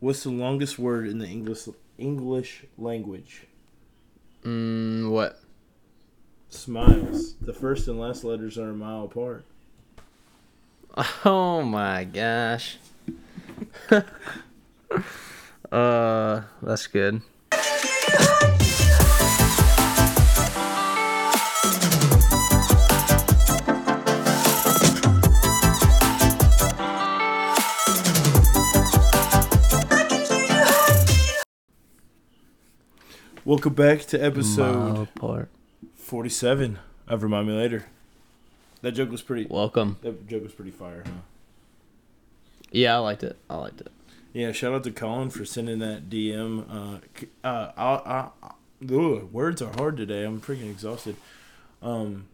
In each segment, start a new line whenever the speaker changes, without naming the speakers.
What's the longest word in the English English language?
Mm, what?
Smiles. The first and last letters are a mile apart.
Oh my gosh. uh, that's good.
Welcome back to episode
apart.
47 of Remind Me Later. That joke was pretty.
Welcome.
That joke was pretty fire, huh?
Yeah, I liked it. I liked it.
Yeah, shout out to Colin for sending that DM. Uh, uh, I, I, I, ugh, words are hard today. I'm freaking exhausted. Um,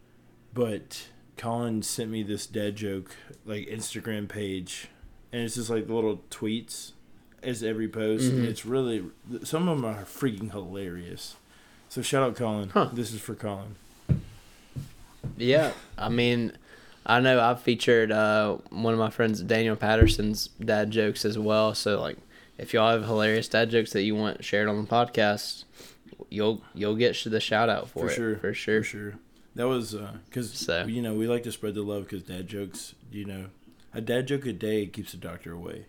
but Colin sent me this dad joke like Instagram page, and it's just like little tweets as every post.
Mhm.
It's really some of them are freaking hilarious. So shout out Colin.
Huh.
This is for Colin.
Yeah, I mean, I know I've featured uh, one of my friends, Daniel Patterson's dad jokes as well. So like, if y'all have hilarious dad jokes that you want shared on the podcast, you'll you'll get the shout out for,
For
it
sure,
for sure.
For sure. That was because
So.
you know we like to spread the love because dad jokes. You know, a dad joke a day keeps the doctor away.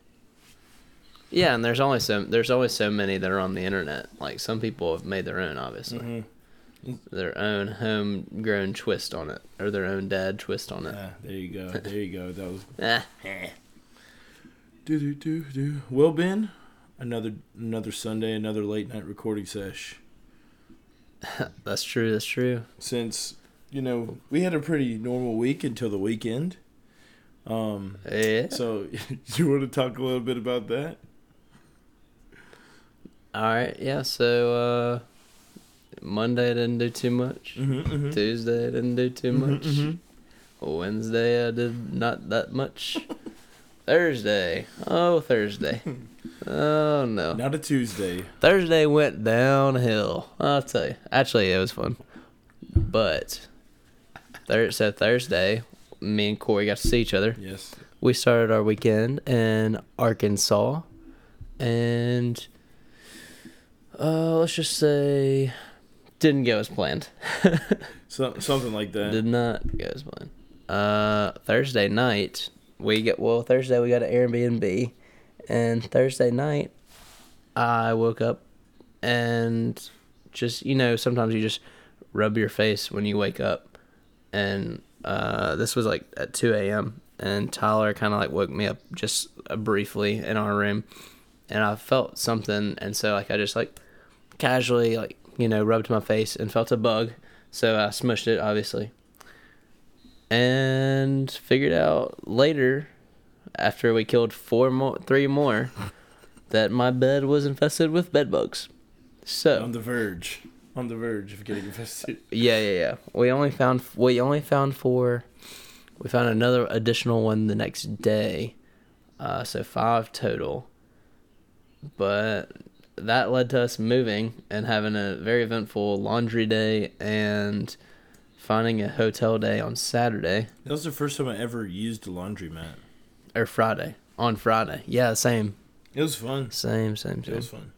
Yeah, and there's only so there's always so many that are on the internet. Like some people have made their own, obviously,
Mhm.
their own homegrown twist on it, or their own dad twist on it.
Ah, there you go. There you go. That was
Eh.
do do do do. Well, Ben, another another Sunday, another late night recording sesh.
That's true. That's true.
Since you know we had a pretty normal week until the weekend. Um.
Yeah.
So you want to talk a little bit about that?
All right. Yeah. So uh, Monday I didn't do too much.
Mm-hmm,
Tuesday I didn't do too much. Wednesday I did not that much. Thursday. Oh, Thursday. Oh no.
Not a Tuesday.
Thursday went downhill. I'll tell you. Actually, it was fun. But thir- so Thursday, me and Corey got to see each other.
Yes.
We started our weekend in Arkansas, and uh, let's just say didn't go as planned.
So something like that.
Did not go as planned. Uh, Thursday night we get well. Thursday we got an Airbnb, and Thursday night I woke up and just you know sometimes you just rub your face when you wake up, and uh, this was like at two a.m. and Tyler kind of like woke me up just uh, briefly in our room, and I felt something, and so like I just like casually like you know rubbed my face and felt a bug, so I smushed it obviously. And figured out later after we killed four more three more that my bed was infested with bed bugs. So
On the verge. On the verge of getting infested.
yeah yeah yeah. We only found we only found four. We found another additional one the next day. Uh, so five total. But that led to us moving and having a very eventful laundry day and finding a hotel day on saturday
That was the first time I ever used a laundromat.
or Friday. On Friday. Yeah, same.
It was fun.
Same, same, same.
It was fun.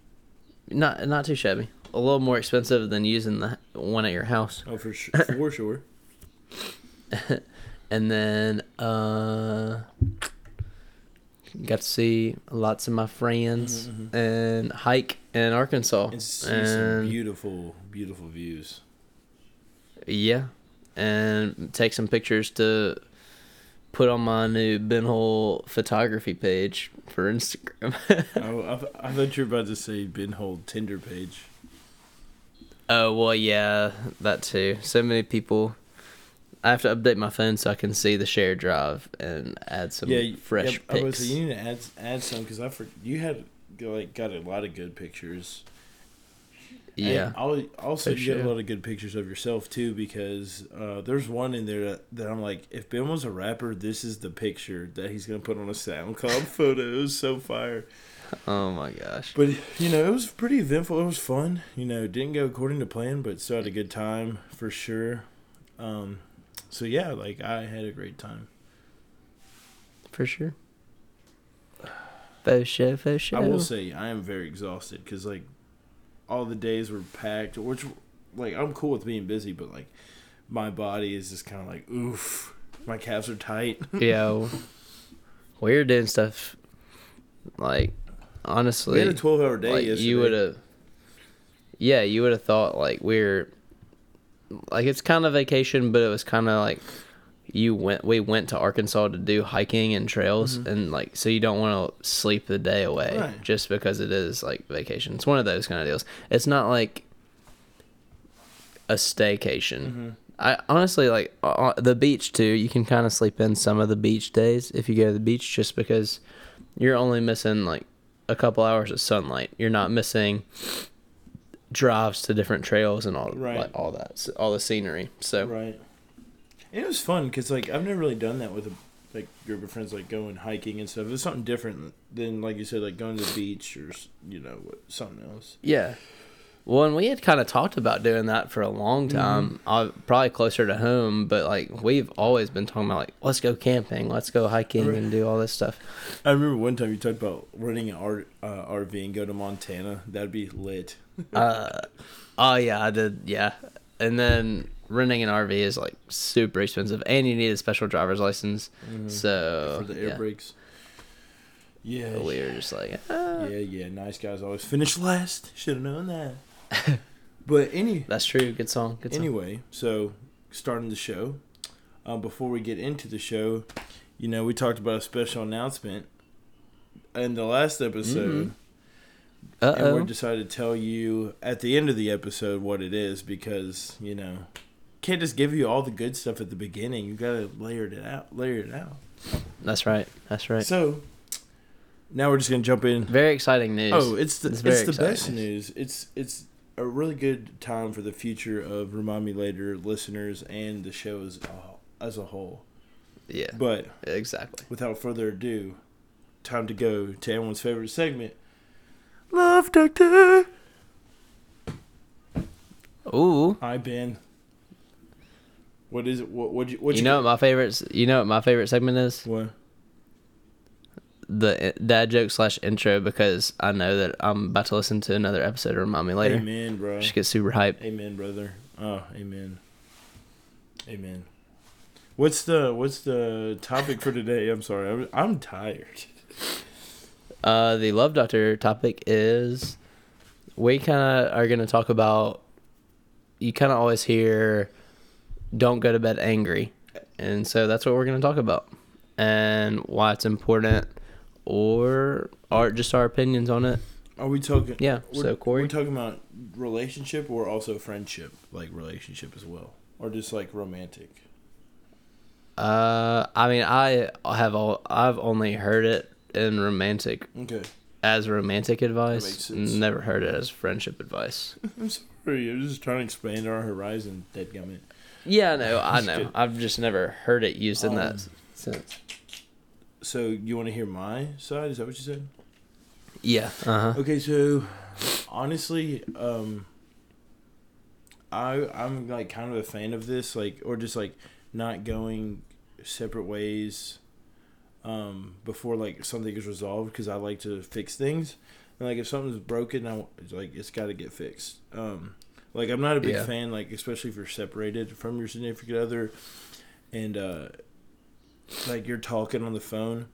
Not not too shabby. A little more expensive than using the one at your house.
Oh, for sure. For sure.
And then uh got to see lots of my friends
Mhm,
and hike in Arkansas.
And see some beautiful, beautiful views.
yeah. And take some pictures to put on my new Ben Hole photography page for Instagram.
oh, I, I thought you were about to say Ben Hold Tinder page.
Oh well, yeah, that too. So many people. I have to update my phone so I can see the share drive and add some
yeah,
fresh
yeah, I was you need to add add some because I for, you had like got a lot of good pictures.
yeah,
And al- also you get a lot of good pictures of yourself too because uh, there's one in there that, that I'm like, if Ben was a rapper, this is the picture that he's gonna put on a SoundCloud photo. It was so fire.
oh my gosh.
But you know, it was pretty eventful. It was fun. You know, didn't go according to plan, but still had a good time for sure. Um, so yeah, like I had a great time.
For sure. Faux show, faux show.
I will say I am very exhausted because like all the days were packed, which like I'm cool with being busy, but like my body is just kind of like oof. My calves are tight.
yeah, we're doing stuff like honestly.
we had a 12 hour day
like
yesterday.
you would have yeah you would have thought like we're like it's kind of vacation but it was kind of like you went we went to arkansas to do hiking and trails and like so you don't want to sleep the day away
Mm-hmm. Right.
just because it is like vacation it's one of those kind of deals it's not like a staycation
Mm-hmm.
I honestly like uh, the beach too. You can kind of sleep in some of the beach days if you go to the beach, just because you're only missing like a couple hours of sunlight. You're not missing drives to different trails and all
Right.
like, all that, all the scenery. So
Right. And it was fun because like I've never really done that with a like group of friends, like going hiking and stuff. It's something different than like you said, like going to the beach or you know what, something else.
yeah. Well, and we had kind of talked about doing that for a long time, uh, probably closer to home. But like we've always been talking about like let's go camping, let's go hiking,
Right.
and do all this stuff.
I remember one time you talked about renting an R, uh, RV and go to Montana. That'd be lit.
Uh, oh yeah, I did. Yeah, and then renting an RV is like super expensive, and you need a special driver's license. So
for the air
yeah.
brakes. Yeah,
we were just like, ah.
yeah, yeah. Nice guys always finish last. Should have known that. but any
that's true. Good song. Good song.
Anyway, so starting the show. Um, before we get into the show, you know, we talked about a special announcement in the last episode,
uh
and we decided to tell you at the end of the episode what it is because you know, can't just give you all the good stuff at the beginning. You gotta layer it out, layer it out.
That's right. That's right.
So now we're just gonna jump in.
Very exciting news.
Oh, it's the
It's
it's, the
exciting
best news. It's it's a really good time for the future of Remind Me Later listeners and the show as a, as a whole.
yeah.
But
Exactly.
without further ado, time to go to everyone's favorite segment. Love Doctor.
Ooh.
Hi Ben. What is it? What what you what
You know what my favorite? You know what my favorite segment is?
what?
The dad joke slash intro because I know that I'm about to listen to another episode of Remind Me Later.
Amen, bro.
Just get super hyped.
Amen, brother. Oh, amen. Amen. What's the what's the topic for today? I'm sorry. I'm, I'm tired.
Uh, the love doctor topic is we kind of are going to talk about. You kind of always hear, "Don't go to bed angry," and so that's what we're going to talk about, and why it's important, or our just our opinions on it.
Are we talking?
Yeah. So Corey,
we're talking about relationship or also friendship, like relationship as well, or just like romantic.
uh, I mean, I have all I've only heard it in romantic
Okay.
as romantic advice. Never heard it as friendship advice.
I'm sorry. I'm just trying to expand our horizon. Deadgummit.
Yeah, I know. I know. I've just never heard it used in
Um,
that sense.
So you want to hear my side? Is that what you said?
Yeah. Uh huh.
Okay, so honestly, um I I'm like kind of a fan of this, like or just like not going separate ways um before like something is resolved because I like to fix things. And like if something's broken, I it's like it's got to get fixed. Um like I'm not a big
Yeah.
fan like especially if you're separated from your significant other and uh like you're talking on the phone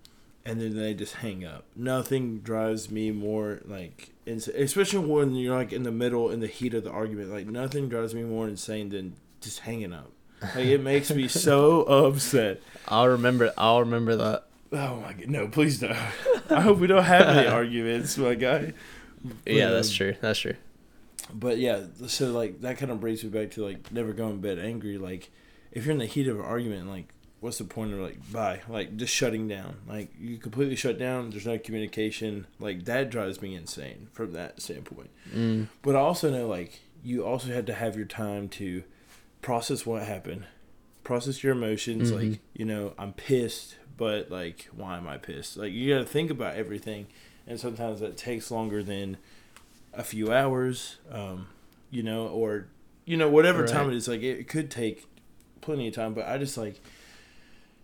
and then they just hang up. Nothing drives me more like, especially when you're like in the middle in the heat of the argument. Like nothing drives me more insane than just hanging up. Like it makes me so upset.
I'll remember. I'll remember that.
Oh my god, no, please don't. I hope we don't have any arguments, my guy.
Yeah, that's
um,
true. That's true.
But yeah, so like that kind of brings me back to like never going to bed angry. Like if you're in the heat of an argument, like what's the point of like bye? Like just shutting down. Like you completely shut down. There's no communication. Like that drives me insane from that standpoint.
Mm.
But I also know like you also had to have your time to process what happened, process your emotions.
Mhm.
Like you know I'm pissed, but like why am I pissed? Like you got to think about everything, and sometimes that takes longer than a few hours. Um, you know, or you know whatever time it is. Like it, it could take plenty of time, but I just like.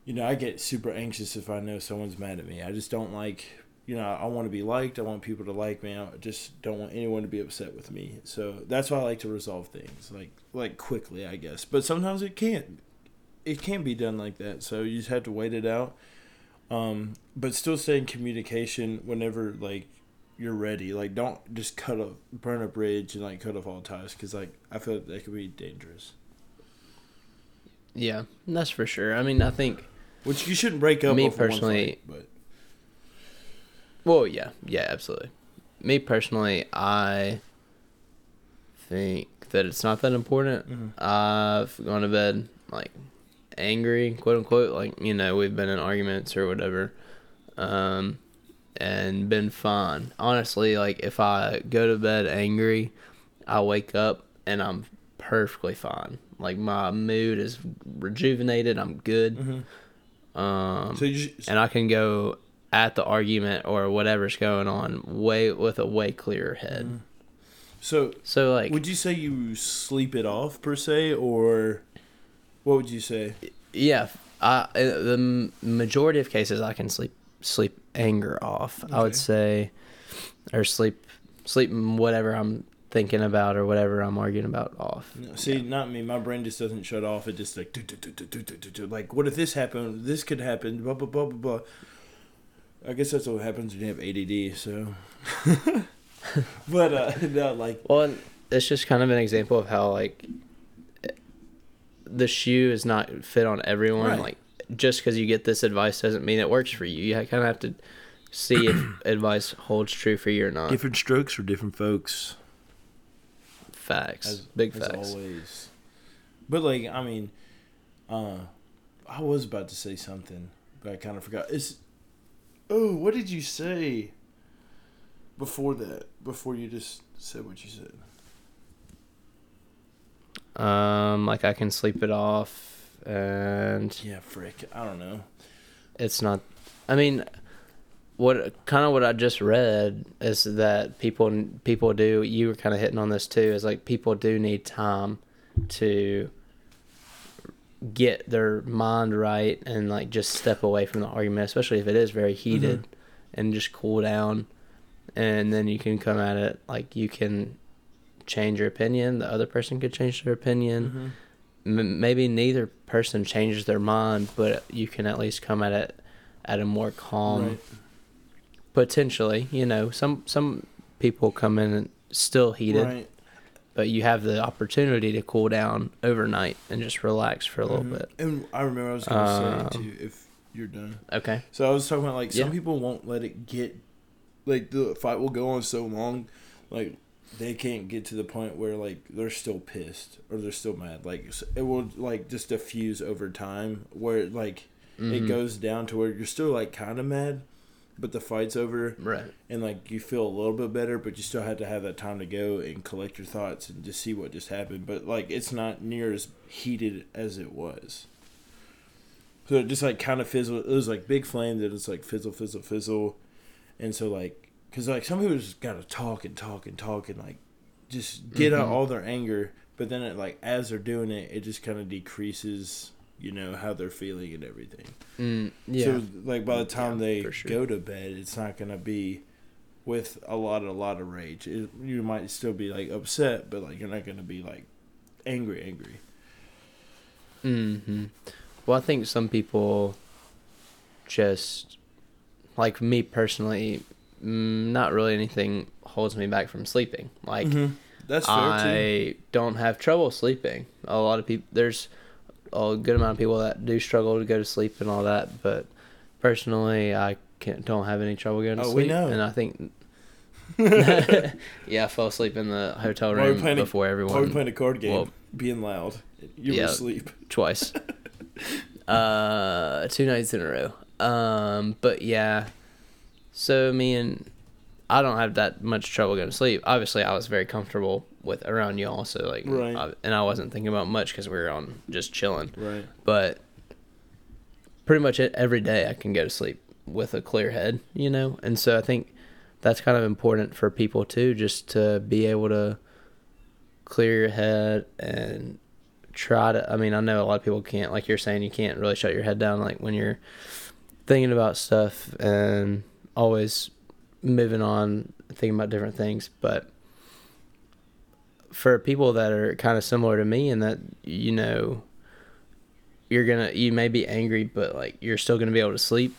You know, I get super anxious if I know someone's mad at me. I just don't like you know, I want to be liked. I want people to like me. I just don't want anyone to be upset with me. So that's why I like to resolve things like like quickly, I guess. But sometimes it can't. It can't be done like that. So you just have to wait it out. Um, but still stay in communication whenever like you're ready. Like don't just cut a burn a bridge and like cut off all ties because like I feel like that could be dangerous.
Yeah, that's for sure. I mean, I think.
Which you shouldn't break up.
Me personally-
fight, but
Well, yeah, yeah, absolutely. Me personally, I think that it's not that important.
Mhm.
I've gone to bed like angry, quote unquote. Like you know, we've been in arguments or whatever, um, and been fine. Honestly, like if I go to bed angry, I wake up and I'm perfectly fine. Like my mood is rejuvenated. I'm good.
Mhm.
Um,
so you just,
and I can go at the argument or whatever's going on way with a way clearer head.
Mhm. so
So like
would you say you sleep it off per se, or what would you say?
yeah, I uh, the majority of cases I can sleep sleep anger off. I would say or sleep sleep whatever I'm thinking about or whatever I'm arguing about off.
No, see, not me. My brain just doesn't shut off. It just like do, do, do, do, do, do, do, do. like what if this happened? This could happen. Blah blah blah blah blah. I guess that's what happens when you have ADD. So, but uh, no, like
Well, it's just kind of an example of how like the shoe is not fit on everyone.
Right.
Like just because you get this advice doesn't mean it works for you. You kind of have to see if advice holds true for you or not.
different strokes for different folks.
Facts,
As,
big
as
facts.
always. But like, I mean, uh, I was about to say something, but I kind of forgot. It's oh, what did you say before that? Before you just said what you said.
Um, like I can sleep it off, and
Yeah, frick. I don't know.
it's not. I mean, what kind of what I just read is that people people do. You were kind of hitting on this too. Is like people do need time to get their mind right and like just step away from the argument, especially if it is very heated, and just cool down, and then you can come at it like you can change your opinion. The other person could change their opinion
Mm-hmm.
m- maybe neither person changes their mind, but you can at least come at it at a more calm,
right.
Potentially. You know, some some people come in and still heated,
Right.
but you have the opportunity to cool down overnight and just relax for a little
Mhm.
bit.
And I remember I was gonna
Um,
say too, if you're done.
Okay.
So I was talking about like some
Yeah.
people won't let it get, like the fight will go on so long, like they can't get to the point where like they're still pissed or they're still mad. Like it will like just diffuse over time where like it
Mhm.
goes down to where you're still like kind of mad, but the fight's over
Right.
and like you feel a little bit better, but you still have to have that time to go and collect your thoughts and just see what just happened. But like it's not near as heated as it was. So it just like kind of fizzled. It was like big flame that it's like fizzle, fizzle, fizzle, and so like because like some people just gotta talk and talk and talk and like just get out
Mhm.
all their anger, but then it like as they're doing it, it just kind of decreases. You know how they're feeling and everything.
Mm, yeah.
So like by the time
Yeah,
they
sure.
go to bed, it's not gonna be with a lot a lot of rage. It, you might still be like upset, but like you're not gonna be like angry angry.
hmm Well, I think some people just, like me personally, mm, not really anything holds me back from sleeping. Like,
Mm-hmm. That's fair too.
I don't have trouble sleeping. A lot of people, there's a good amount of people that do struggle to go to sleep and all that, but personally, I can't, don't have any trouble going to sleep.
Oh, we know.
And I think, yeah, I fell asleep in the hotel room
a-
before
While
everyone
we playing a card game,
well-
being loud, you
Yeah.
were asleep.
twice. uh, two nights in a row. Um, but yeah. So me and I don't have that much trouble going to sleep. Obviously, I was very comfortable with around y'all, so like,
Right.
I, and I wasn't thinking about much because we were on just chilling.
Right.
But pretty much every day I can go to sleep with a clear head, you know. And so I think that's kind of important for people too, just to be able to clear your head and try to. I mean, I know a lot of people can't, like you're saying, you can't really shut your head down, like when you're thinking about stuff and always moving on, thinking about different things, but for people that are kind of similar to me and that you know you're gonna you may be angry but like you're still gonna be able to sleep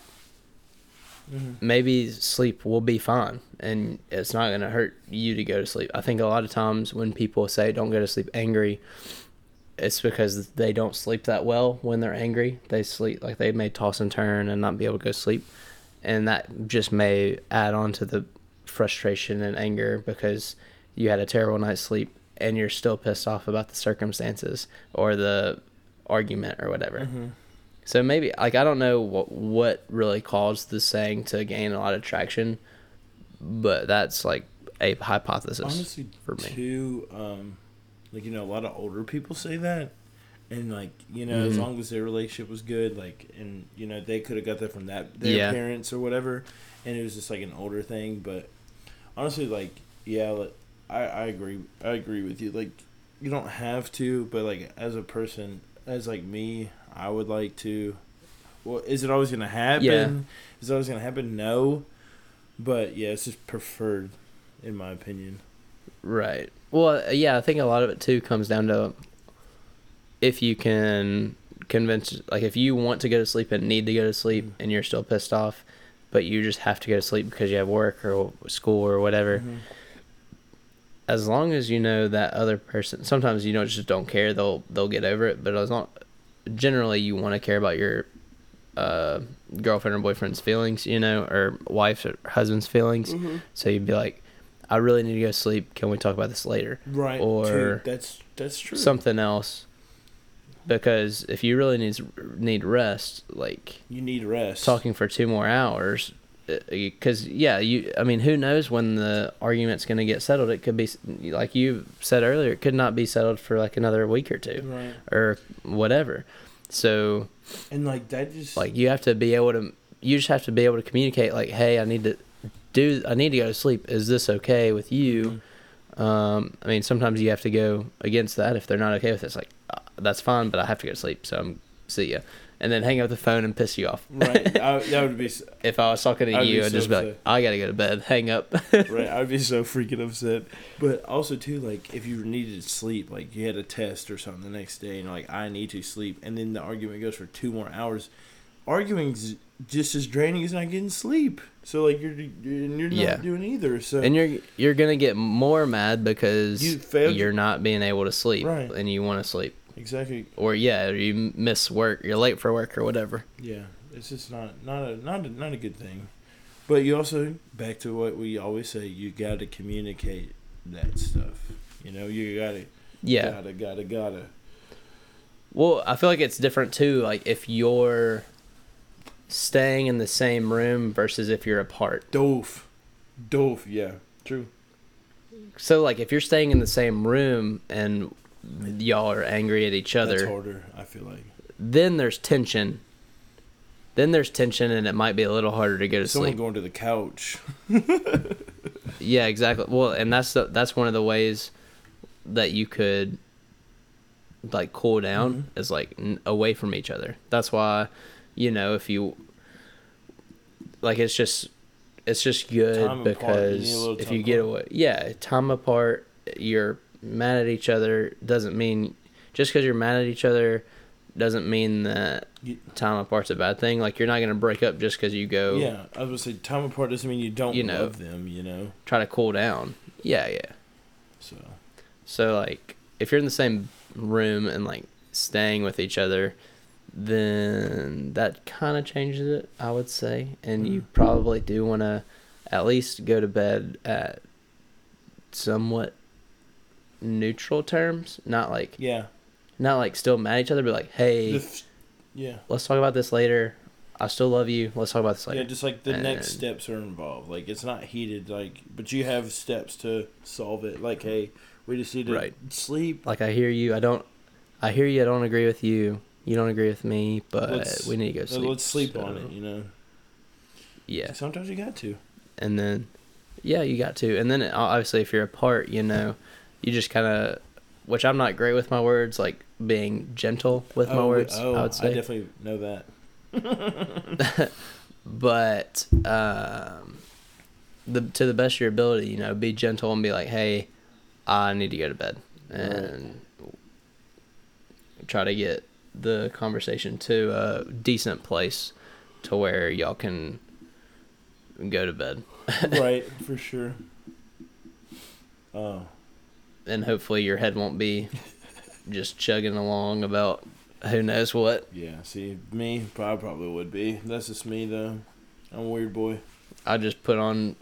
Mm-hmm.
maybe sleep will be fine and it's not to hurt you to go to sleep. I think a lot of times when people say don't go to sleep angry, it's because they don't sleep that well when they're angry. They sleep like they may toss and turn and not be able to go to sleep. And that just may add on to the frustration and anger because you had a terrible night's sleep and you're still pissed off about the circumstances or the argument or whatever.
Mm-hmm.
So maybe like I don't know what what really caused the saying to gain a lot of traction, but that's like a hypothesis
Honestly,
for me.
too, um, like you know, a lot of older people say that, and like you know, as
Mhm.
long as their relationship was good, like, and you know, they could have got that from that their
Yeah.
parents or whatever, and it was just like an older thing. But honestly, like, yeah, like, I I agree, I agree with you. Like, you don't have to, but like as a person, as like me, I would like to. Well, is it always gonna happen?
Yeah.
Is it always gonna happen? No, but yeah, it's just preferred, in my opinion.
Right. Well, uh, yeah, I think a lot of it too comes down to if you can convince like if you want to go to sleep and need to go to sleep
Mhm.
and you're still pissed off, but you just have to go to sleep because you have work or school or whatever.
Mhm.
As long as you know that other person sometimes you don't just don't care they'll they'll get over it but as long generally you want to care about your uh, girlfriend or boyfriend's feelings you know or wife's or husband's feelings so you'd be like i really need to go sleep can we talk about this later
Right.
Or
true. that's that's true.
something else because if you really need need rest like
you need rest.
talking for two more hours because yeah you i mean who knows when the argument's going to get settled. It could be like you said earlier it could not be settled for like another week or two
Right.
or whatever. So
And like that just
like you have to be able to you just have to be able to communicate like hey i need to do i need to go to sleep. Is this okay with you?
Mhm.
um i mean sometimes you have to go against that if they're not okay with it. It's like uh, that's fine but i have to go to sleep so i'm see ya and then hang up the phone and piss you off
right. I, that would be
if I was talking to
I'd
you, I'd
so
just be like,
upset.
I gotta go to bed, hang up.
right. I'd be so freaking upset. But also too, like if you needed sleep, like you had a test or something the next day, and you're like I need to sleep, and then the argument goes for two more hours. Arguing's just as draining as not getting sleep. So like you're you're not
Yeah.
doing either. So
and you're you're gonna get more mad because
You failed
you're not being able to sleep,
Right.
and you want to sleep,
exactly
or yeah, you miss work, you're late for work or whatever.
Yeah, it's just not not a not a, not a good thing. But you also back to what we always say: you got to communicate that stuff. You know, you gotta
Yeah.
gotta gotta gotta.
Well, I feel like it's different too. Like if you're staying in the same room versus if you're apart.
Doof, doof. Yeah, true.
So like if you're staying in the same room and y'all are angry at each other.
That's harder. I feel like
then there's tension. Then there's tension, and it might be a little harder to go to
someone
sleep.
going to the couch.
Yeah, exactly. Well, and that's the, that's one of the ways that you could like cool down
Mhm.
is like n- away from each other. That's why, you know, if you like, it's just it's just good
Time apart, you
because if you get away, yeah, time apart, you're mad at each other doesn't mean just because you're mad at each other doesn't mean that time apart's a bad thing. Like you're not gonna break up just because you go
Yeah, I was gonna say time apart doesn't mean you don't
You know.
love them. You know,
try to cool down. Yeah, yeah.
so
So like if you're in the same room and like staying with each other, then that kind of changes it, I would say. And you
Mhm.
probably do want to at least go to bed at somewhat neutral terms, not like
yeah,
not like still mad at each other, but like, hey,
f- yeah.
let's talk about this later. I still love you. Let's talk about this later.
Yeah, just like the next steps are involved. Like it's not heated, like but you have steps to solve it. Like, hey, we just need to
Right.
sleep.
like I hear you. I don't. I hear you. I don't agree with you. You don't agree with me, but
Let's-
we need to go sleep.
Let's sleep on it, you know.
Yeah.
Sometimes you got to.
and then yeah you got to and then obviously if you're apart you know you just kind of which i'm not great with my words like being gentle with my
Oh,
words
Oh,
i would say.
definitely know that.
but um the to the best of your ability, you know, be gentle and be like, "Hey, I need to go to bed," and try to get the conversation to a decent place to where y'all can go to bed,
right, for sure. Oh,
and hopefully your head won't be just chugging along about who knows what.
yeah. See, me, I probably would be. That's just me, though. I'm a weird boy.
I just put on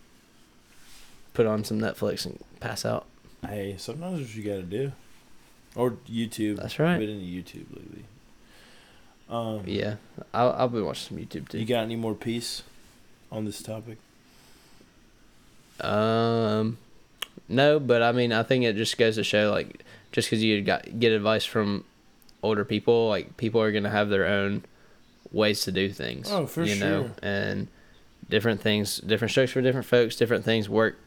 put on some Netflix and pass out.
Hey, sometimes what you gotta do. Or YouTube.
That's right.
I've been into YouTube lately. Um,
Yeah, I'll I'll be watching some YouTube too.
You got any more peace on this topic?
Um, no, but I mean, I think it just goes to show, like, just because you got get advice from older people, like, people are gonna have their own ways to do things.
Oh, for
you know, and different things, different strokes for different folks. Different things work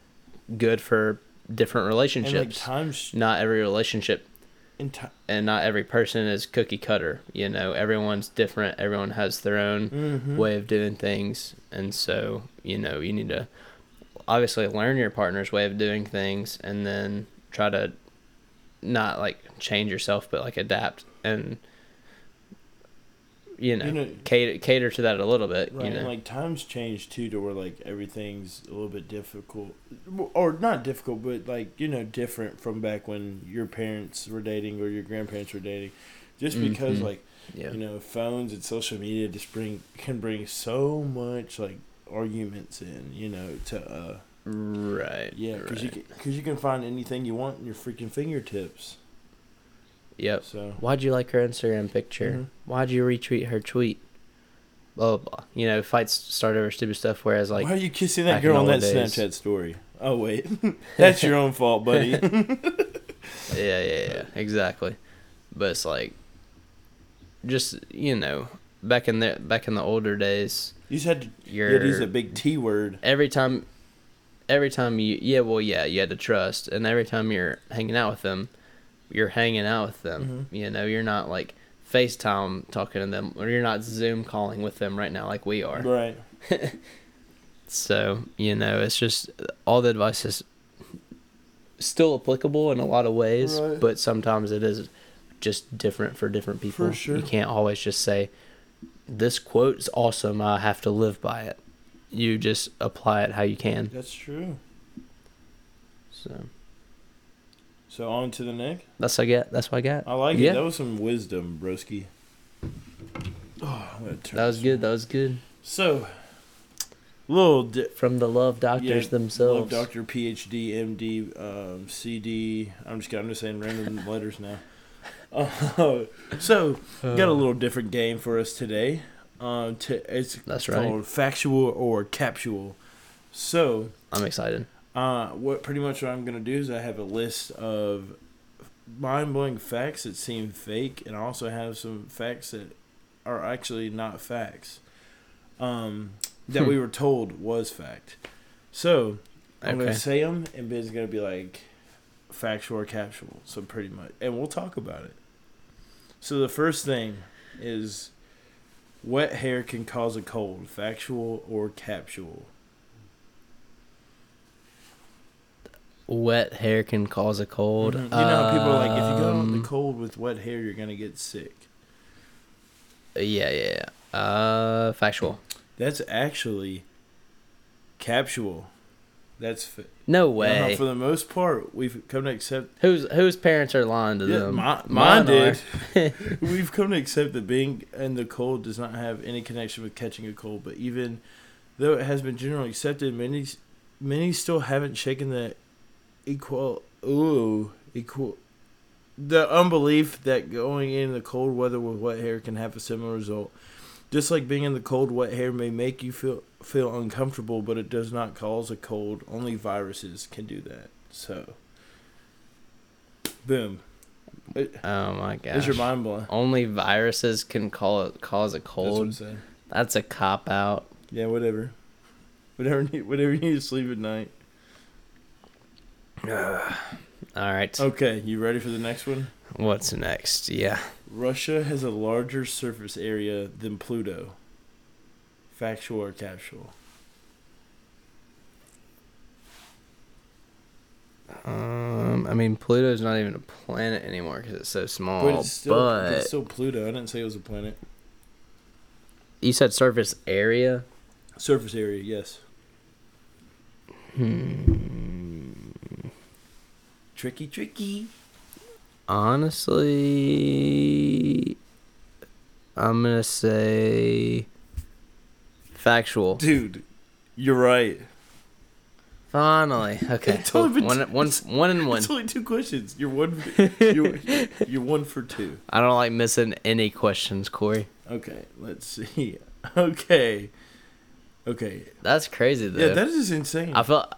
good for different relationships.
And like times
not every relationship
in ti-
and not every person is cookie cutter. You know, everyone's different. Everyone has their own
Mhm.
way of doing things, and so you know you need to obviously learn your partner's way of doing things, and then try to not like change yourself, but like adapt and you know,
You know-
cater cater to that a little bit.
Right,
You know,
and like times change too, to where like everything's a little bit difficult, or not difficult, but like you know different from back when your parents were dating or your grandparents were dating, just because
Mhm.
like
yeah,
you know phones and social media just bring can bring so much like arguments in, you know, to uh
right,
yeah, because
right.
you because you can find anything you want in your freaking fingertips.
yep.
So
Why'd you like her Instagram picture?
Mhm.
Why'd you retweet her tweet? Blah blah blah. You know, fights start over stupid stuff. Whereas like
why are you kissing that girl on that
days.
Snapchat story? Oh wait, that's your own fault, buddy.
Yeah, yeah, yeah, exactly. But it's like, just you know, back in the back in the older days,
you just had to
you're
you had to use a big T word.
every time, every time you yeah, well, yeah, you had to trust, and every time you're hanging out with them, you're hanging out with them.
Mhm.
You know, you're not like FaceTime talking to them, or you're not Zoom calling with them right now like we are.
Right.
So, you know, it's just all the advice is still applicable in a lot of ways,
Right.
but sometimes it is just different for different people.
For sure.
You can't always just say, this quote is awesome, I have to live by it. You just apply it how you can.
That's true.
So
So on to the next.
that's I get. That's what I got.
I like
Yeah.
it. That was some wisdom, broski. Oh, I'm gonna turn
That was good. That was good.
So, little di-
From the love doctors
yeah, Love doctor, PhD, MD, um, CD. I'm just I'm just saying random letters now. Uh, so, got a little different game for us today. Um, to, it's
That's right.
called factual or capsual. So,
I'm excited.
Uh, what pretty much what I'm gonna do is I have a list of mind blowing facts that seem fake, and I also have some facts that are actually not facts. Um, that we were told was fact. So I'm
Okay.
gonna say them, and Ben's gonna be like factual or capsual. So pretty much, and we'll talk about it. So the first thing is wet hair can cause a cold. Factual or capsual?
Wet hair can cause a cold.
Mhm. You know how people are like, if you go out in
Um,
the cold with wet hair, you're gonna get sick.
Yeah, yeah, yeah. Uh, factual.
That's actually capsual. That's fa-
No
No,
way.
for the most part, we've come to accept.
whose whose parents are lying to
Yeah,
them?
my, mine did. we've come to accept that being in the cold does not have any connection with catching a cold. But even though it has been generally accepted, many many still haven't shaken the equal. Ooh, equal. The unbelief that going in the cold weather with wet hair can have a similar result. Just like being in the cold, wet hair may make you feel feel uncomfortable, but it does not cause a cold. Only viruses can do that. So, boom.
Oh my god!
Is your mind blown?
Only viruses can call it, cause a
That's what
cold.
Saying.
That's a cop out.
Yeah, whatever. Whatever, whatever you need to sleep at night.
All right.
Okay, you ready for the next one?
What's next? Yeah.
Russia has a larger surface area than Pluto. Factual or casual?
Um, I mean Pluto's not even a planet anymore because it's so small.
But it's, still, but it's still Pluto. I didn't say it was a planet.
You said surface area.
Surface area, yes.
Hmm.
Tricky, tricky.
Honestly, I'm gonna say factual.
Dude, you're right.
Finally, okay.
It's only
Well,
been
one,
two-
one, one and one.
It's only two questions. You're one. For, you're, you're one for two.
I don't like missing any questions, Corey.
Okay, let's see. Okay, okay.
That's crazy though.
Yeah, that is insane.
I felt,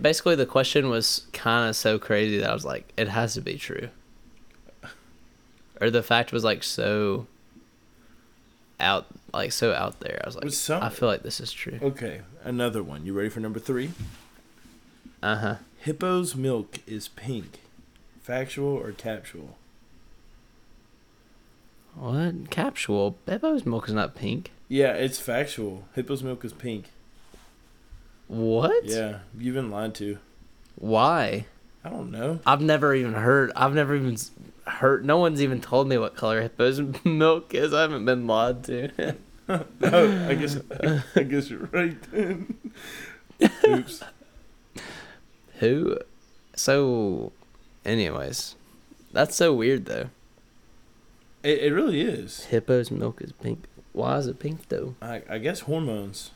basically the question was kind of so crazy that I was like, it has to be true. Or the fact was like so out, like so out there. I was like,
Was some-
I feel like this is true.
okay, another one. You ready for number three?
Uh huh.
Hippo's milk is pink. Factual or captual?
What capsule? Bebo's milk is not pink.
Yeah, it's factual. Hippo's milk is pink.
What?
Yeah, you've been lied to.
Why?
I don't know.
I've never even heard. I've never even heard. No one's even told me what color hippo's milk is. I haven't been lied to.
oh, I guess I guess you're right then. Oops.
Who? So, anyways, that's so weird though.
It, it really is.
Hippo's milk is pink. Why is it pink though?
I, I guess hormones.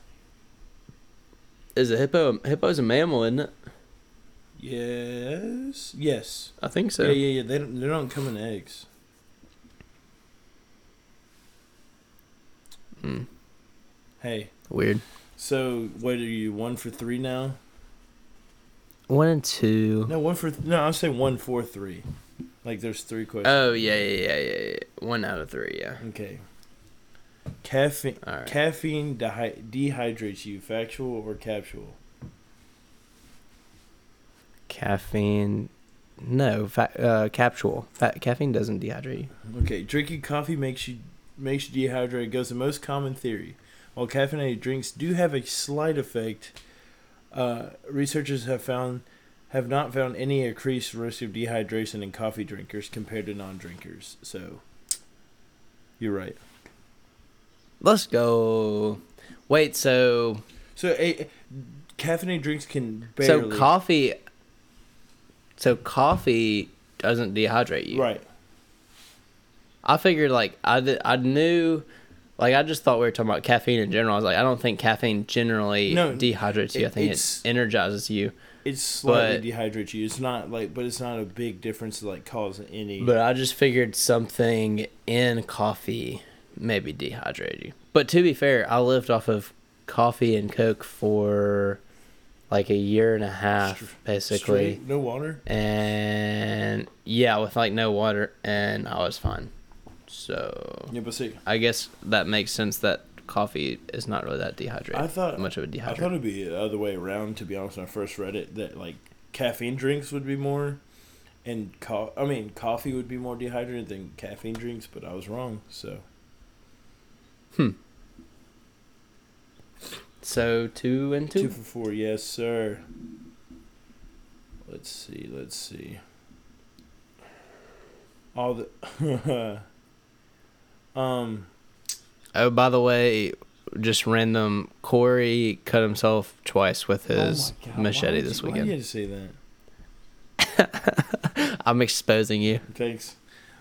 Is a hippo? A hippo's a mammal, isn't it?
Yes. Yes.
I think so.
Yeah, yeah, yeah. They don't. They don't come in eggs.
Hmm.
Hey.
Weird.
So what are you? One for three now?
One and two.
No, one for. No, I'll say one for three. Like there's three questions.
Oh yeah, yeah, yeah, yeah, yeah. One out of three. Yeah.
Okay. Caffeine.
All right.
Caffeine dehy- dehydrates you. Factual or capsule?
Caffeine. No, fa- uh, capsule. Fa- caffeine doesn't dehydrate you.
Okay. Drinking coffee makes you makes you dehydrated. Goes the most common theory. While caffeinated drinks do have a slight effect, uh, researchers have found have not found any increased risk of dehydration in coffee drinkers compared to non-drinkers. So, you're right.
Let's go. Wait, so
So, a, caffeinated drinks can barely.
so coffee. So coffee doesn't dehydrate you.
Right.
I figured like I did, I knew, like I just thought we were talking about caffeine in general. I was like, I don't think caffeine generally
No,
dehydrates you. I think
it's-
it energizes you.
It slightly
But-
dehydrates you. It's not like, but it's not a big difference to like cause any.
But I just figured something in coffee maybe dehydrate you. But to be fair, I lived off of coffee and Coke for like a year and a half, basically.
Straight, no water.
And yeah, with like no water, and I was fine. So
Yeah, but see,
I guess that makes sense that coffee is not really that dehydrated.
I thought
much of a
a
I
thought it'd be the other way around. To be honest, when I first read it, that like caffeine drinks would be more, and co- I mean coffee would be more dehydrated than caffeine drinks. But I was wrong. So
so two and two.
two for four, yes sir. Let's see. Let's see. All the. um.
Oh, by the way, just random. Corey cut himself twice with his
oh God, why
machete this
you, Why do you
weekend.
say that?
I'm exposing you.
Thanks.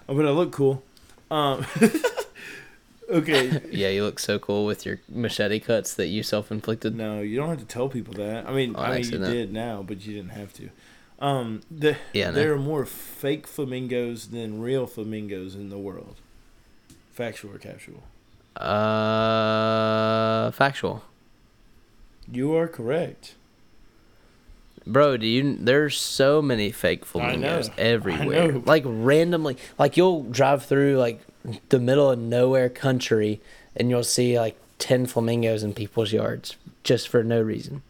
Oh, but I look cool. Um. okay.
Yeah, you look so cool with your machete cuts that you self-inflicted.
No, you don't have to tell people that. I mean,
Oh,
I mean, you did now, but you didn't have to. Um, the,
Yeah,
there are more fake flamingos than real flamingos in the world. Factual or casual?
Uh, factual,
You are correct.
bro. Do you? There's so many fake flamingos everywhere. Like randomly, like you'll drive through like the middle of nowhere country, and you'll see like ten flamingos in people's yards just for no reason.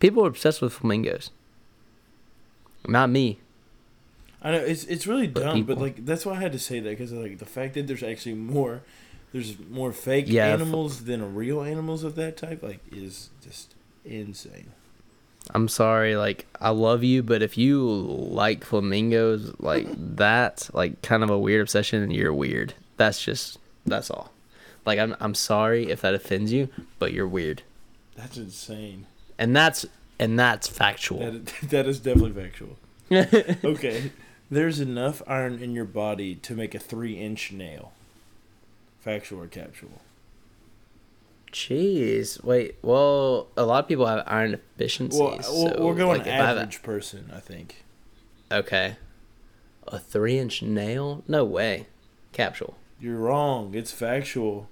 People are obsessed with flamingos. Not me.
I know it's it's really
But
dumb, but like that's why I had to say that because like the fact that there's actually more, there's more fake
Yeah, f-
animals than real animals of that type, like is just insane.
I'm sorry, like I love you, but if you like flamingos like that, like kind of a weird obsession, you're weird. That's just that's all. Like I'm I'm sorry if that offends you, but you're weird.
That's insane.
And that's and that's factual.
That is, that is definitely factual. Okay, there's enough iron in your body to make a three-inch nail. Factual or captual?
Jeez, wait. Well, a lot of people have iron deficiencies.
Well,
so,
we're going
like, if I a-
average person, I think.
okay, a three-inch nail? No way. Capsule.
You're wrong. It's factual,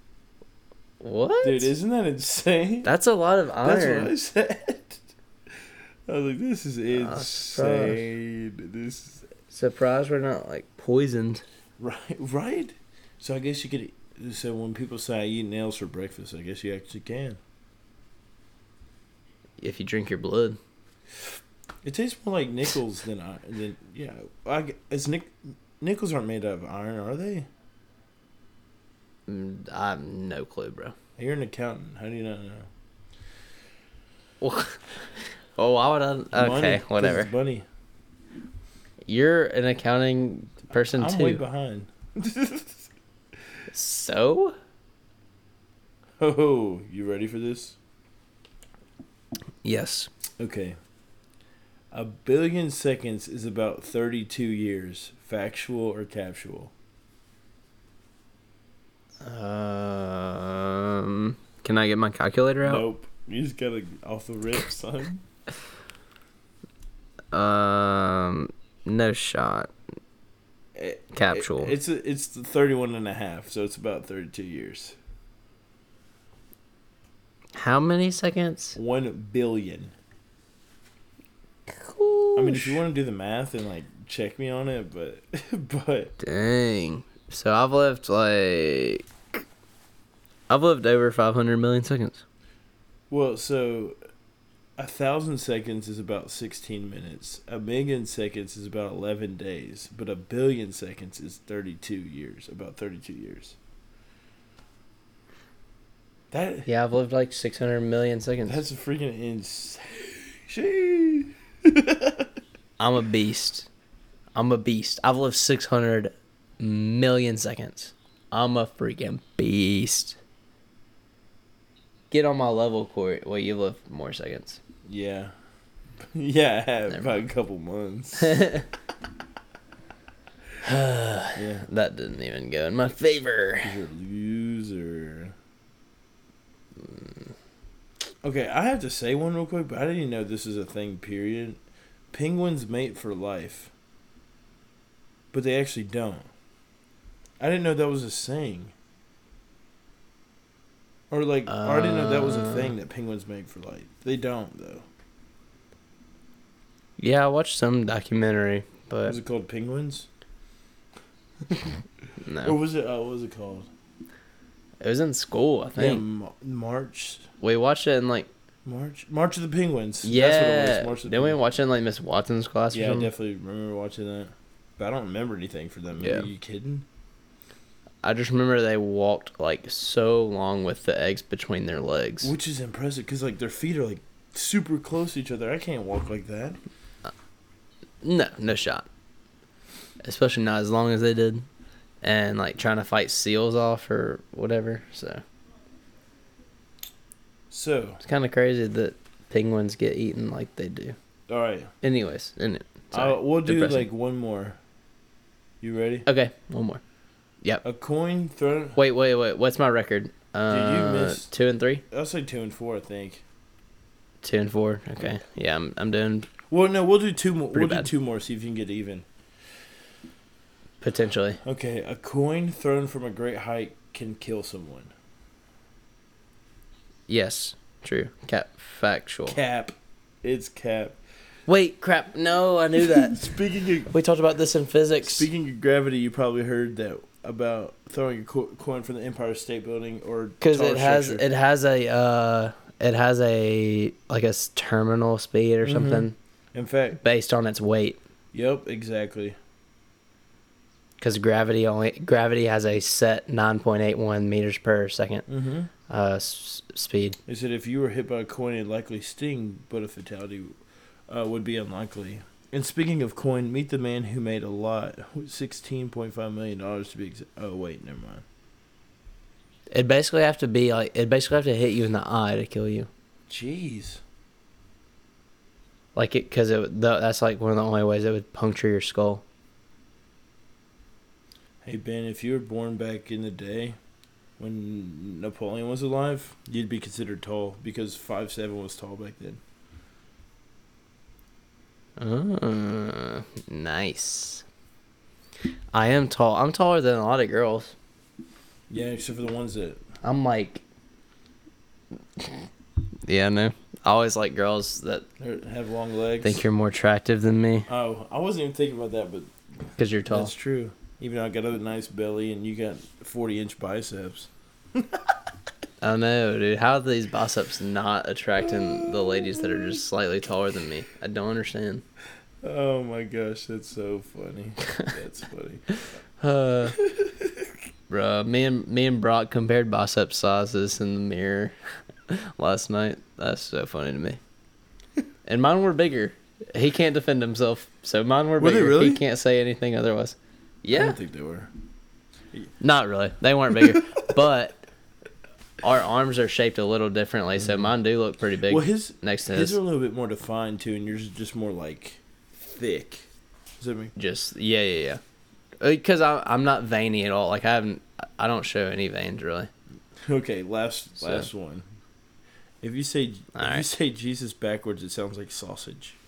What?
dude. Isn't that insane?
That's a lot of iron.
That's what I said. I was like, this is insane. This is
Surprised we're not like poisoned.
right, right. So I guess you could. So when people say I eat nails for breakfast, I guess you actually can.
If you drink your blood.
It tastes more like nickels than I than yeah. I it's nick nickels aren't made out of iron, are they?
Mm, I have no clue, bro.
You're an accountant. How do you not know?
Well, oh, why would I?
Money,
whatever.
it's Money.
You're an accounting person
I'm way
too.
behind.
So?
Oh, you ready for this?
Yes.
Okay. A billion seconds is about 32 years. Factual or captual?
Um, can I get my calculator out?
Nope. You just gotta off the rip, son.
Um, no shot.
It-
Capsule.
it- it's it's 31 and a half, so it's about 32 years.
How many seconds?
1 billion. I mean, if you want to do the math and like check me on it, but but
Dang. So I've lived like I've lived over 500 million seconds.
well, so a thousand seconds is about 16 minutes. A million seconds is about 11 days, but a billion seconds is 32 years. About 32 years. That
Yeah, I've lived like 600 million seconds.
that's a freaking insane.
I'm a beast. I'm a beast. I've lived 600 million seconds. I'm a freaking beast. Get on my level, Corey. Well, you live more seconds.
Yeah. Yeah, I have
Never
about a couple months. Yeah.
That didn't even go in my favor.
You're a loser. Mm. Okay, I have to say one real quick, but I didn't even know this is a thing, period. Penguins mate for life. But they actually don't. I didn't know that was a saying. Or like, or I didn't know that was a
Uh.
thing that penguins make for life. They don't though.
Yeah, I watched some documentary, but
Was it called penguins? Or
no.
was it? Uh, what was it called?
It was in school, I think.
Ma- March,
We watched it in like
March, March of the Penguins.
yeah.
That's what it was. March of the
Didn't we
Penguins.
watch it in like Miss Watson's class
Yeah, I definitely remember watching that. But I don't remember anything for that movie.
Yeah.
Are you kidding?
I just remember they walked like so long with the eggs between their legs.
Which is impressive because like their feet are like super close to each other. I can't walk like that.
No, no shot. Especially not as long as they did. And like trying to fight seals off or whatever. So
So,
it's kind of crazy that penguins get eaten like they do.
all right,
Anyways, in it. Sorry.
uh, we'll do
Depressing.
like one more. You ready?
Okay, one more. Yep.
A coin thrown.
Wait, wait, wait. What's my record? Uh,
missed-
two and three.
I'll say two and four. I think.
Two and four. Okay. Yeah, I'm I'm doing
Well, no, we'll do two more.
Pretty
we'll
bad.
do two more. See if you can get even.
potentially.
Okay, a coin thrown from a great height can kill someone.
Yes. True. Cap factual.
Cap. It's cap.
Wait, crap. No, I knew that.
Speaking of
we talked about this in physics.
Speaking of gravity, you probably heard that about throwing a coin from the Empire State Building or
because it has
structure.
it has a uh it has a like a s- terminal speed or
Mhm.
something
In fact,
based on its weight
yep, exactly.
because gravity only gravity has a set 9.81 meters per second
Mm-hmm.
uh s- speed
They said if you were hit by a coin, it'd likely sting, but a fatality uh, would be unlikely. And speaking of coin, meet the man who made a lot, sixteen point five million dollars to be. Ex- oh wait, never mind.
It basically have to be like it basically have to hit you in the eye to kill you.
Jeez.
Like it because it that's like one of the only ways it would puncture your skull.
Hey Ben, if you were born back in the day when Napoleon was alive, you'd be considered tall because five seven was tall back then.
Uh, nice. I am tall. I'm taller than a lot of girls.
Yeah, except for the ones that.
I'm like. Yeah, no. I always like girls that
have long legs.
think you're more attractive than me
Oh, I wasn't even thinking about that, but
because you're tall.
that's true. Even though I got a nice belly and you got forty inch biceps.
I know, dude. How are these biceps not attracting the ladies that are just slightly taller than me? I don't understand.
Oh my gosh, that's so funny. That's funny.
Uh, bruh, me and me and Brock compared bicep sizes in the mirror last night. That's so funny to me. And mine were bigger. He can't defend himself, so mine were
Were
bigger.
really?
He can't say anything otherwise. Yeah, I
don't think they were.
not really. They weren't bigger, but our arms are shaped a little differently, so mine do look pretty big
Well, his
next to
his
his.
are a little bit more defined too, and yours is just more like thick. Does that mean?
Just yeah, yeah, yeah. Uh, because I'm I'm not veiny at all. Like I haven't. I don't show any veins really.
Okay, last
So-
last one. If you say if you say Jesus backwards, it sounds like sausage.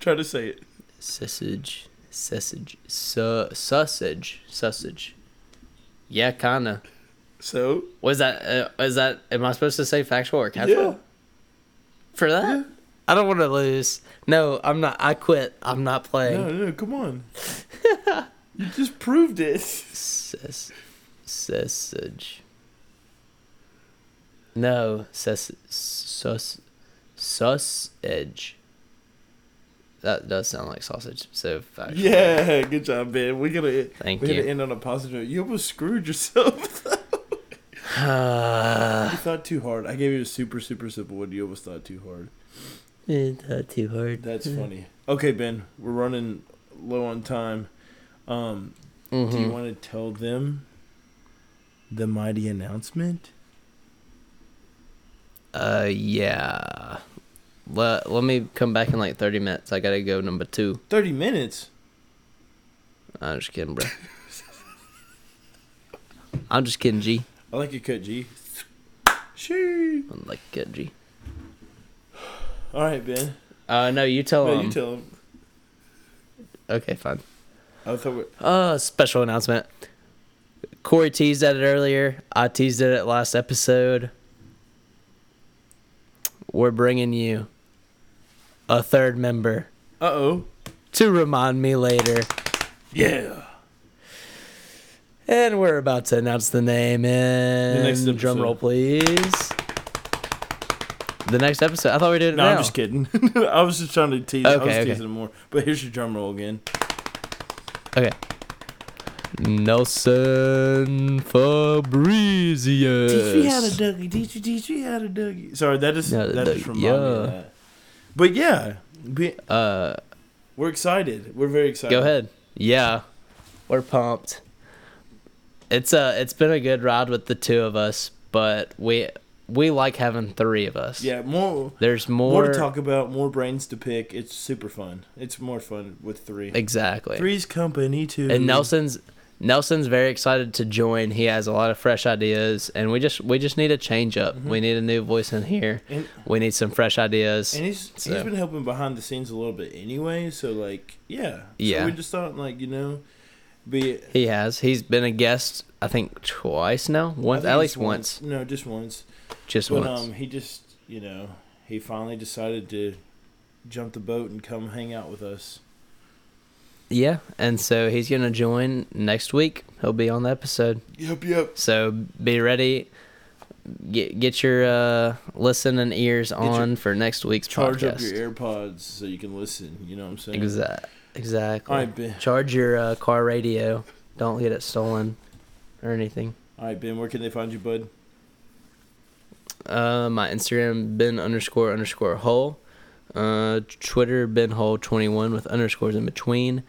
Try to say it.
Sausage, sausage, su- sausage, sausage. Yeah, kinda.
So
Was that? Uh, is that? Am I supposed to say factual or casual
yeah,
for that?
Yeah.
I don't want to lose. No, I'm not. I quit. I'm not playing.
no, no, come on. you just proved it.
Saus- sausage. No, saus, sus, sausage. That does sound like sausage. So.
Yeah, good job, Ben. We gotta
Thank
we gotta end on a positive note. You almost screwed yourself.
Uh,
you thought too hard. I gave you a super super simple one. You almost thought too hard.
not too hard.
That's funny. Okay, Ben, we're running low on time. Um,
Mhm.
Do you want to tell them the mighty announcement?
Uh, yeah. Let, let me come back in like 30 minutes. I gotta go number two.
Thirty minutes.
I'm just kidding, bro. I'm just kidding, G.
I like your cut, G. Shee.
I'm like, good, G.
All right, Ben.
Uh, no, you tell him.
No,
him.
you tell him.
okay, fine.
I thought we
Uh, special announcement. Corey teased at it earlier. I teased it at last episode. We're bringing you a third member
Uh oh.
to remind me later.
Yeah.
And we're about to announce the name in
next
drum roll, please. The next episode. I thought we did it
No,
now.
I'm just kidding. I was just trying to tease. I was
Okay, okay.
teasing more. But here's your drum roll again.
Okay. Nelson Fabricius.
Teach me how to Dougie. Teach me, teach me how to Dougie. Sorry, that just
Yeah,
that
Dougie,
me of
yeah.
But yeah, we,
Uh,
we're excited. We're very excited.
go ahead. Yeah, we're pumped. It's uh, it's been a good ride with the two of us, but we we like having three of us.
Yeah, more
There's
more,
more.
to talk about, more brains to pick. It's super fun. It's more fun with three.
exactly.
Three's company too.
and Nelson's Nelson's very excited to join. He has a lot of fresh ideas, and we just we just need a change up.
Mm-hmm.
We need a new voice in here.
and,
We need some fresh ideas.
and he's he's
So-
been helping behind the scenes a little bit anyway. So like, yeah, So
Yeah.
we just thought like you know, be
He has. He's been a guest, I think, twice now. Once, at least once.
No, just once.
Just
But
once.
um, he just you know he finally decided to jump the boat and come hang out with us.
Yeah, and so he's gonna join next week. He'll be on the episode.
Yep, yep.
So be ready. Get get your uh, listen and ears
your-
on for next week's
Charge
podcast.
up your AirPods so you can listen. You know what I'm saying?
Exact. Exactly.
All right, Ben.
Charge your uh, car radio. Don't get it stolen or anything.
All right, Ben. Where can they find you, bud?
Uh, my Instagram Ben underscore underscore Hull. Uh, Twitter Ben Hull twenty one with underscores in between,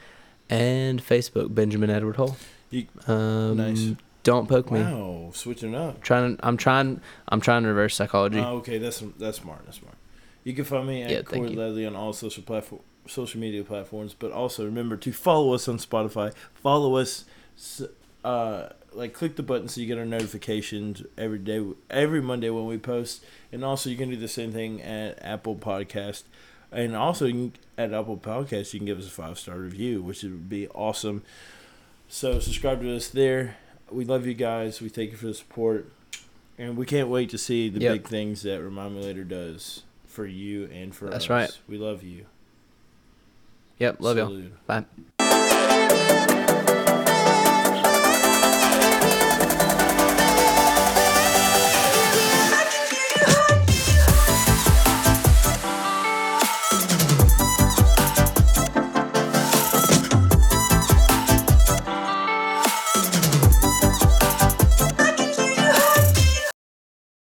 and Facebook Benjamin Edward Hull.
You-
Um,
Nice.
Don't poke me.
Wow, switching up.
Trying. I'm trying. I'm trying to reverse psychology.
Oh, okay, that's that's smart. That's smart. You can find me at
Yeah,
Corey. Ledley on all social platform, social media platforms. But also remember to follow us on Spotify. Follow us. Uh, like click the button so you get our notifications every day, every Monday when we post. And also you can do the same thing at Apple Podcast. And also can, at Apple Podcast you can give us a five star review, which would be awesome. So subscribe to us there. We love you guys. We thank you for the support. And we can't wait to see the
Yep.
big things that Remind Me Later does for you and for
That's
us.
right.
We love you.
Yep. Love you. Bye.